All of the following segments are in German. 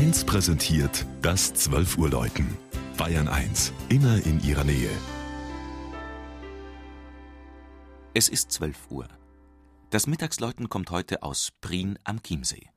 1 präsentiert das 12 Uhr Läuten. Bayern 1, immer in ihrer Nähe. Es ist 12 Uhr. Das Mittagsläuten kommt heute aus Prien am Chiemsee.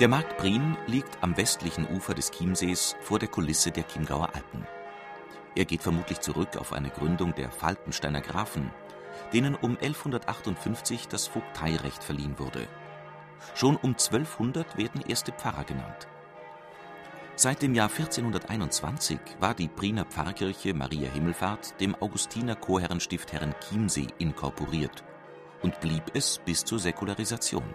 Der Markt Prien liegt am westlichen Ufer des Chiemsees vor der Kulisse der Chiemgauer Alpen. Er geht vermutlich zurück auf eine Gründung der Falkensteiner Grafen, denen um 1158 das Vogteirecht verliehen wurde. Schon um 1200 werden erste Pfarrer genannt. Seit dem Jahr 1421 war die Priener Pfarrkirche Maria Himmelfahrt dem Augustiner Chorherrenstift Herren Chiemsee inkorporiert und blieb es bis zur Säkularisation.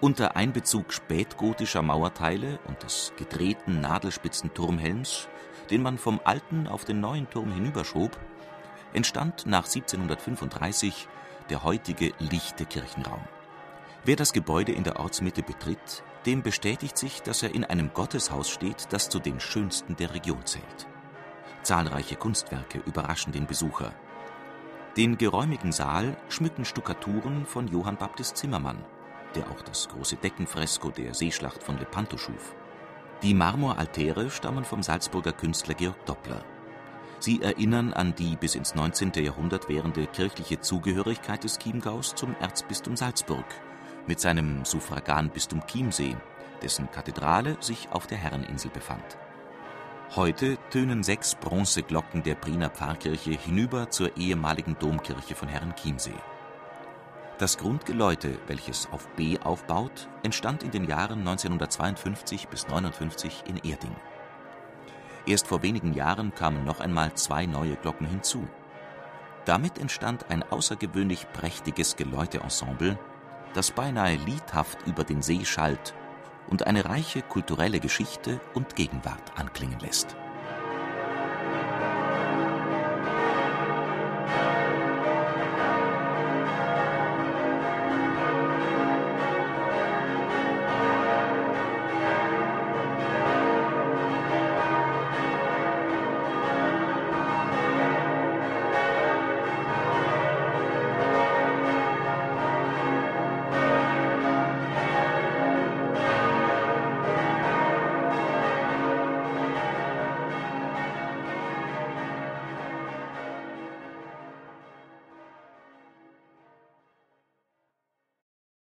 Unter Einbezug spätgotischer Mauerteile und des gedrehten nadelspitzen Turmhelms, den man vom alten auf den neuen Turm hinüberschob, entstand nach 1735 der heutige lichte Kirchenraum. Wer das Gebäude in der Ortsmitte betritt, dem bestätigt sich, dass er in einem Gotteshaus steht, das zu den schönsten der Region zählt. Zahlreiche Kunstwerke überraschen den Besucher. Den geräumigen Saal schmücken Stuckaturen von Johann Baptist Zimmermann – der auch das große Deckenfresko der Seeschlacht von Lepanto schuf. Die Marmoraltäre stammen vom Salzburger Künstler Georg Doppler. Sie erinnern an die bis ins 19. Jahrhundert währende kirchliche Zugehörigkeit des Chiemgaus zum Erzbistum Salzburg mit seinem Suffraganbistum Chiemsee, dessen Kathedrale sich auf der Herreninsel befand. Heute tönen sechs Bronzeglocken der Priener Pfarrkirche hinüber zur ehemaligen Domkirche von Herrenchiemsee. Das Grundgeläute, welches auf B aufbaut, entstand in den Jahren 1952 bis 59 in Erding. Erst vor wenigen Jahren kamen noch einmal zwei neue Glocken hinzu. Damit entstand ein außergewöhnlich prächtiges Geläuteensemble, das beinahe liedhaft über den See schallt und eine reiche kulturelle Geschichte und Gegenwart anklingen lässt